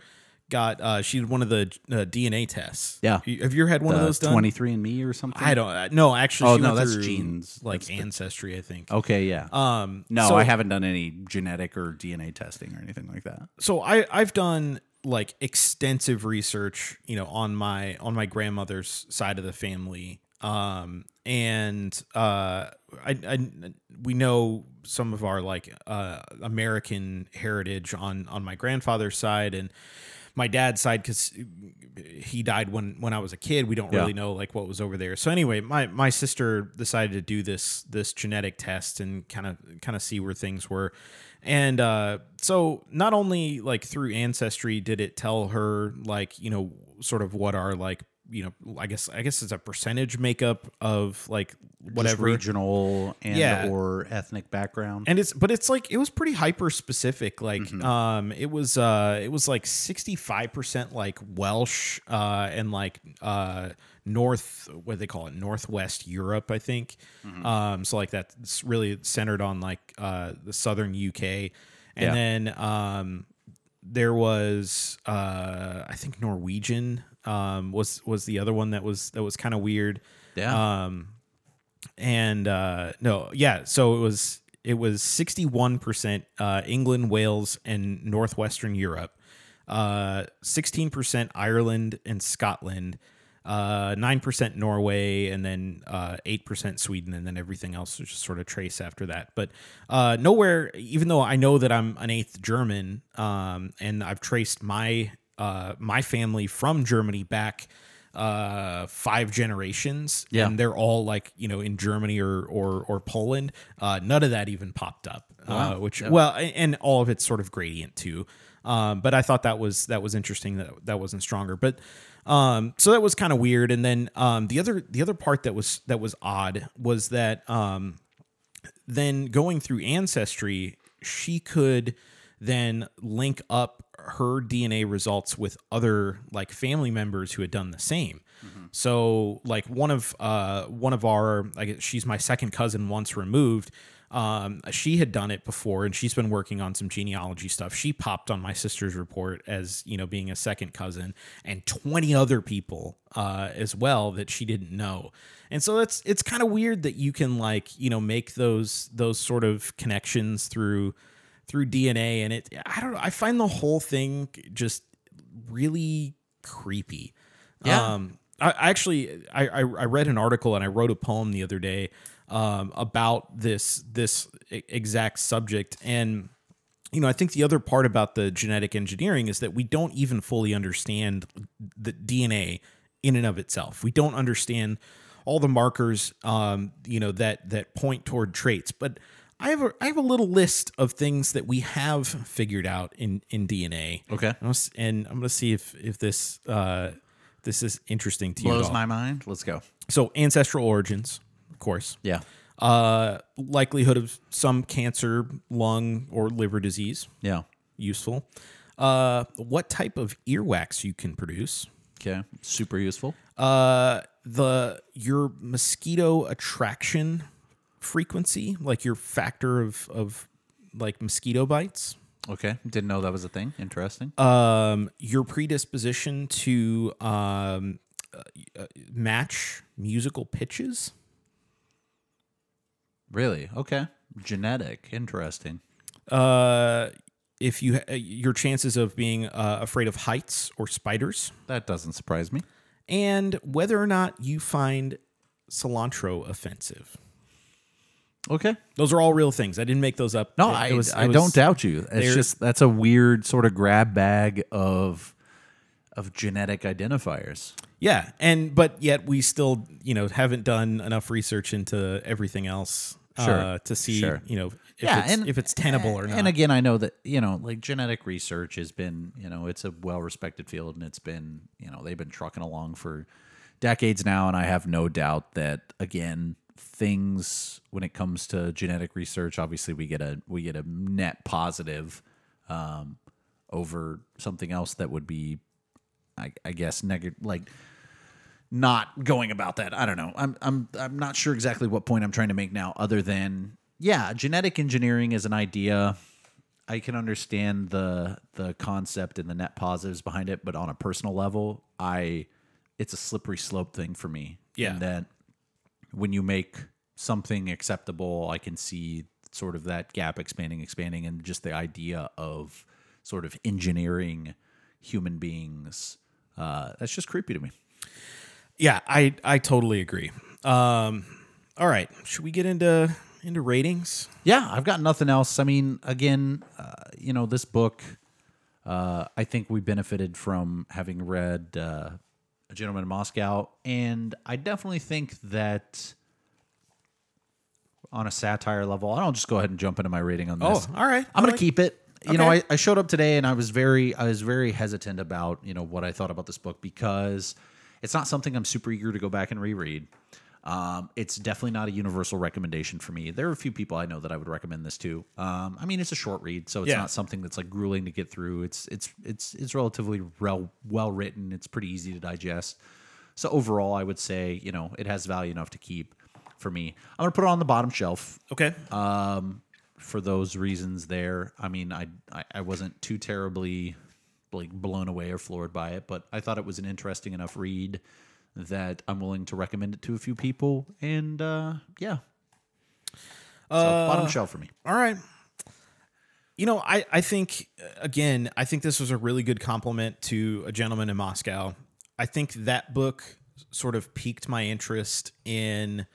got uh she did one of the uh, DNA tests. Yeah. You- have you ever had one of those done? 23 and me or something. I don't uh, no actually. Oh, she no, went that's through, genes. like That's the- ancestry. I think. Okay, yeah. Um, no, so- I haven't done any genetic or DNA testing or anything like that. so I I've done like extensive research, you know, on my on my grandmother's side of the family. Um, and uh, I, I we know some of our like uh, American heritage on on my grandfather's side and my dad's side because he died when when I was a kid. We don't Yeah. really know like what was over there. So anyway, my my sister decided to do this this genetic test and kind of kind of see where things were. And uh, so not only like through ancestry did it tell her like you know sort of what our like you know I guess I guess it's a percentage makeup of like Just whatever regional and Yeah. or ethnic background. and it's but it's like it was pretty hyper specific like Mm-hmm. um it was uh it was like 65% like welsh uh and like uh north what do they call it northwest europe i think Mm-hmm. um so like that's really centered on like uh the southern uk and Yeah. then um there was uh i think norwegian um was was the other one that was that was kind of weird yeah. um, and uh, no, yeah. So it was it was sixty one percent uh, England, Wales, and northwestern Europe. uh, Sixteen percent Ireland and Scotland. uh, Nine percent Norway, and then uh, eight percent Sweden, and then everything else is just sort of trace after that. But uh, nowhere, even though I know that I'm an eighth German, um, and I've traced my uh, my family from Germany back uh five generations Yeah. and they're all like you know in germany or or or poland uh none of that even popped up uh which Yeah. well and all of it's sort of gradient too um but i thought that was that was interesting that that wasn't stronger but um so that was kind of weird and then um the other the other part that was that was odd was that um then going through ancestry she could then link up her dna results with other like family members who had done the same. So like one of uh one of our like she's my second cousin once removed um she had done it before and she's been working on some genealogy stuff. She popped on my sister's report as you know being a second cousin and 20 other people uh as well that she didn't know. And so that's it's kind of weird that you can like you know make those those sort of connections through through DNA and it I don't know I find the whole thing just really creepy. Yeah. Um I, I actually I, I I read an article and I wrote a poem the other day um about this this exact subject and you know, I think the other part about the genetic engineering is that we don't even fully understand the DNA in and of itself. We don't understand all the markers, um, you know, that that point toward traits. But I have a I have a little list of things that we have figured out in in DNA. Okay. And I'm gonna see if if this uh, this is interesting to you. Blows my mind. Let's go. So ancestral origins, of course Yeah. uh, likelihood of some cancer, lung, or liver disease. Yeah. Useful. Uh, what type of earwax you can produce. Okay. Super useful. Uh, the your mosquito attraction frequency, like your factor of of like mosquito bites. Okay. Didn't know that was a thing. Interesting. Um, your predisposition to um, uh, uh, match musical pitches. really? Okay. Genetic. Interesting. Uh, if you uh, your chances of being uh, afraid of heights or spiders, That doesn't surprise me. and whether or not you find cilantro offensive. Okay. Those are all real things. I didn't make those up. No, It- I, it was- I was- don't doubt you. It's just that's a weird sort of grab bag of of genetic identifiers. Yeah, and but yet we still, you know, haven't done enough research into everything else Sure, uh, to see, sure. you know, if yeah, it's, and if it's tenable or not. And again, I know that you know, like genetic research has been, you know, it's a well-respected field, and it's been, you know, they've been trucking along for decades now, and I have no doubt that again, things when it comes to genetic research, obviously we get a we get a net positive um, over something else that would be, I, I guess, negative, like not going about that. I don't know. I'm I'm I'm not sure exactly what point I'm trying to make now other than yeah, genetic engineering is an idea. I can understand the the concept and the net positives behind it, but on a personal level, I it's a slippery slope thing for me. Yeah. In that when you make something acceptable, I can see sort of that gap expanding, expanding, and just the idea of sort of engineering human beings. Uh, that's just creepy to me. Yeah, I I totally agree. Um, all right, should we get into into ratings? Yeah, I've got nothing else. I mean, again, uh, you know, this book, uh, I think we benefited from having read uh, A Gentleman in Moscow, and I definitely think that on a satire level, I'll just go ahead and jump into my rating on oh, this. Oh, all right. I'm I gonna like- keep it. You know, I, I showed up today and I was very I was very hesitant about, you know, what I thought about this book because it's not something I'm super eager to go back and reread. Um, it's definitely not a universal recommendation for me. There are a few people I know that I would recommend this to. Um, I mean, it's a short read, so it's Yeah. not something that's like grueling to get through. It's it's it's it's relatively well well written. It's pretty easy to digest. So overall, I would say you know it has value enough to keep for me. I'm gonna put it on the bottom shelf Okay. um, for those reasons there. I mean, I, I I wasn't too terribly like blown away or floored by it, but I thought it was an interesting enough read that I'm willing to recommend it to a few people. And uh, yeah, so bottom shelf for me. All right. You know, I, I think, uh, again, I think this was a really good compliment to A Gentleman in Moscow. I think that book sort of piqued my interest in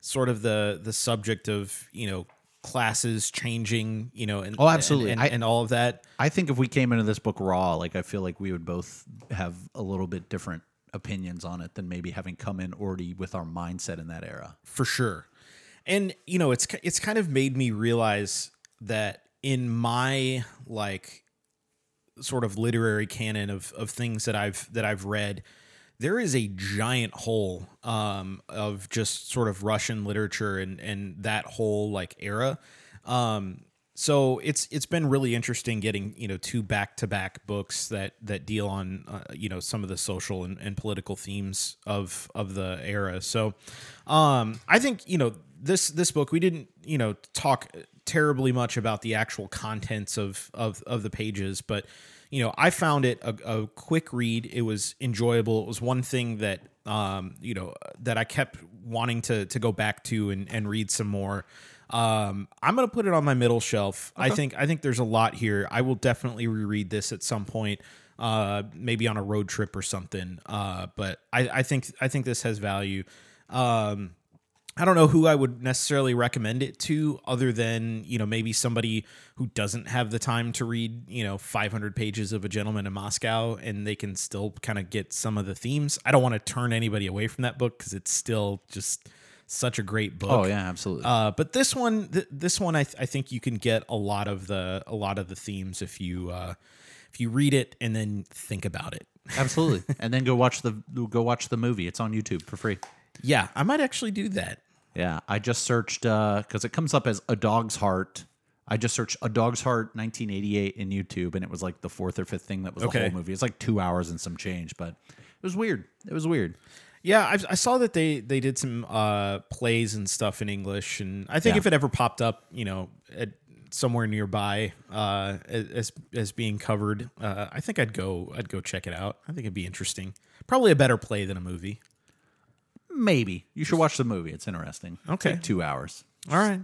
sort of the the subject of, you know, classes changing, you know, and Oh, absolutely. and, I- and, and all of that. I think if we came into this book raw, like I feel like we would both have a little bit different opinions on it than maybe having come in already with our mindset in that era. for sure. And you know, it's it's kind of made me realize that in my like sort of literary canon of of things that I've that I've read, there is a giant hole um, of just sort of Russian literature and and that whole like era. Um, so it's it's been really interesting getting you know two back to back books that that deal on uh, you know some of the social and, and political themes of of the era. So um, I think you know this this book we didn't you know talk terribly much about the actual contents of of of the pages, but you know I found it a, a quick read. It was enjoyable. It was one thing that um, you know that I kept wanting to to go back to and, and read some more. Um, I'm gonna put it on my middle shelf. I think I think there's a lot here. I will definitely reread this at some point, uh, maybe on a road trip or something. Uh, but I, I think I think this has value. Um, I don't know who I would necessarily recommend it to, other than you know maybe somebody who doesn't have the time to read you know 500 pages of A Gentleman in Moscow, and they can still kind of get some of the themes. I don't want to turn anybody away from that book because it's still just such a great book. Oh yeah, absolutely. Uh, but this one, th- this one, I, th- I think you can get a lot of the a lot of the themes if you uh, if you read it and then think about it. absolutely. And then go watch the go watch the movie. It's on YouTube for free. Yeah, I might actually do that. Yeah, I just searched because it comes up as A Dog's Heart. I just searched A Dog's Heart 1988 in YouTube, and it was like the fourth or fifth thing that was the whole movie. It's like two hours and some change, but it was weird. It was weird. Yeah, I, I saw that they they did some uh, plays and stuff in English, and I think Yeah. if it ever popped up, you know, at somewhere nearby uh, as as being covered, uh, I think I'd go I'd go check it out. I think it'd be interesting. Probably a better play than a movie. Maybe you should watch the movie. It's interesting. Okay. like two hours. All right.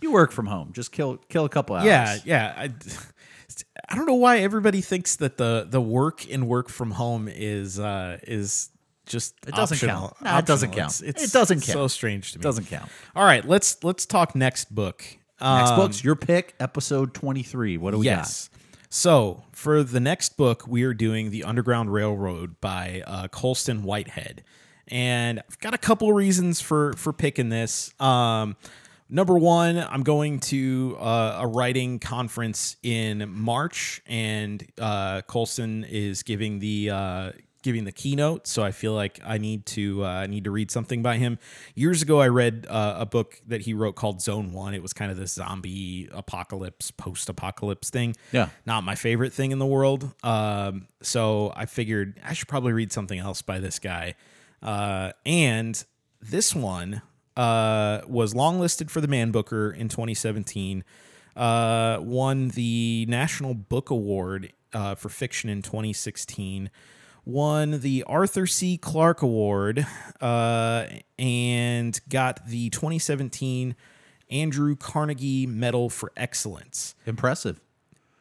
You work from home. Just kill kill a couple hours. Yeah, yeah. I, I don't know why everybody thinks that the the work and work from home is uh is just It doesn't optional. count. No, it doesn't count. It's, It doesn't count. So strange to me. It doesn't count. All right, let's let's talk next book. Next Um, book's your pick, episode 23. What do we yes. So for the next book, we are doing the Underground Railroad by uh, Colson Whitehead, and I've got a couple reasons for for picking this. Um, number one, I'm going to uh, a writing conference in March, and uh, Colson is giving the uh, giving the keynote. So I feel like I need to uh, need to read something by him. Years ago, I read uh, a book that he wrote called Zone One. It was kind of this zombie apocalypse, post apocalypse thing. Yeah. not my favorite thing in the world. Um, so I figured I should probably read something else by this guy. Uh, and this one uh, was longlisted for the Man Booker in 2017. Uh, won the National Book Award uh, for fiction in 2016 won the Arthur C. Clarke Award uh, and got the 2017 Andrew Carnegie Medal for Excellence. Impressive.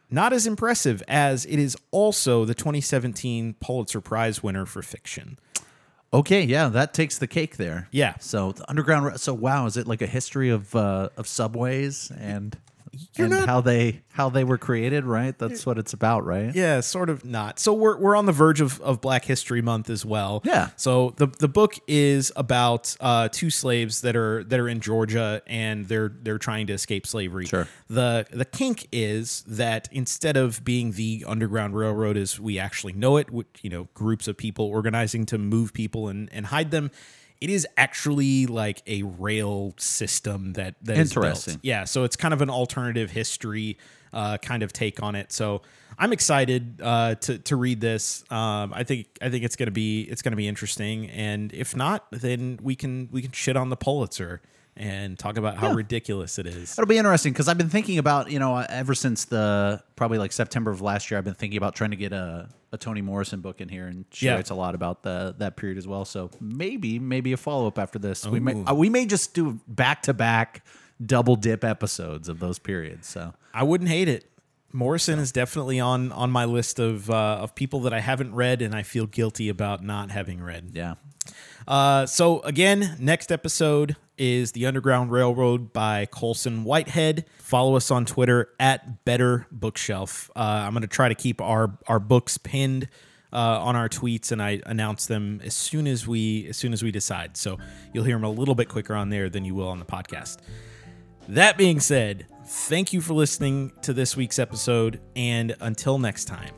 not as impressive as it is also the 2017 Pulitzer Prize winner for fiction. Okay, yeah, that takes the cake there. Yeah. So the underground. So wow, is it like a history of uh, of subways and You're and not- how they how they were created? Right. That's what it's about, right? Yeah, sort of not. So we're we're on the verge of, of Black History Month as well. Yeah. So the the book is about uh, two slaves that are that are in Georgia and they're they're trying to escape slavery. Sure. The the kink is that instead of being the Underground Railroad as we actually know it, which you know groups of people organizing to move people and and hide them. It is actually like a rail system that that is built. Interesting. Yeah, so it's kind of an alternative history uh, kind of take on it. So I'm excited uh, to to read this. Um, I think I think it's gonna be it's gonna be interesting. And if not, then we can we can shit on the Pulitzer and talk about how ridiculous it is. It'll be interesting because I've been thinking about you know ever since the probably like September of last year. I've been thinking about trying to get a, a Toni Morrison book in here, and she Yeah. writes a lot about the that period as well. So maybe maybe a follow up after this. We may we may just do back to back double dip episodes of those periods. So I wouldn't hate it. Morrison is definitely on on my list of uh, of people that I haven't read and I feel guilty about not having read. yeah, Uh, so again, next episode is the Underground Railroad by Colson Whitehead. Follow us on Twitter at Better Bookshelf. Uh, I'm going to try to keep our our books pinned uh, on our tweets, and I announce them as soon as we as soon as we decide. So you'll hear them a little bit quicker on there than you will on the podcast. That being said, thank you for listening to this week's episode, and until next time.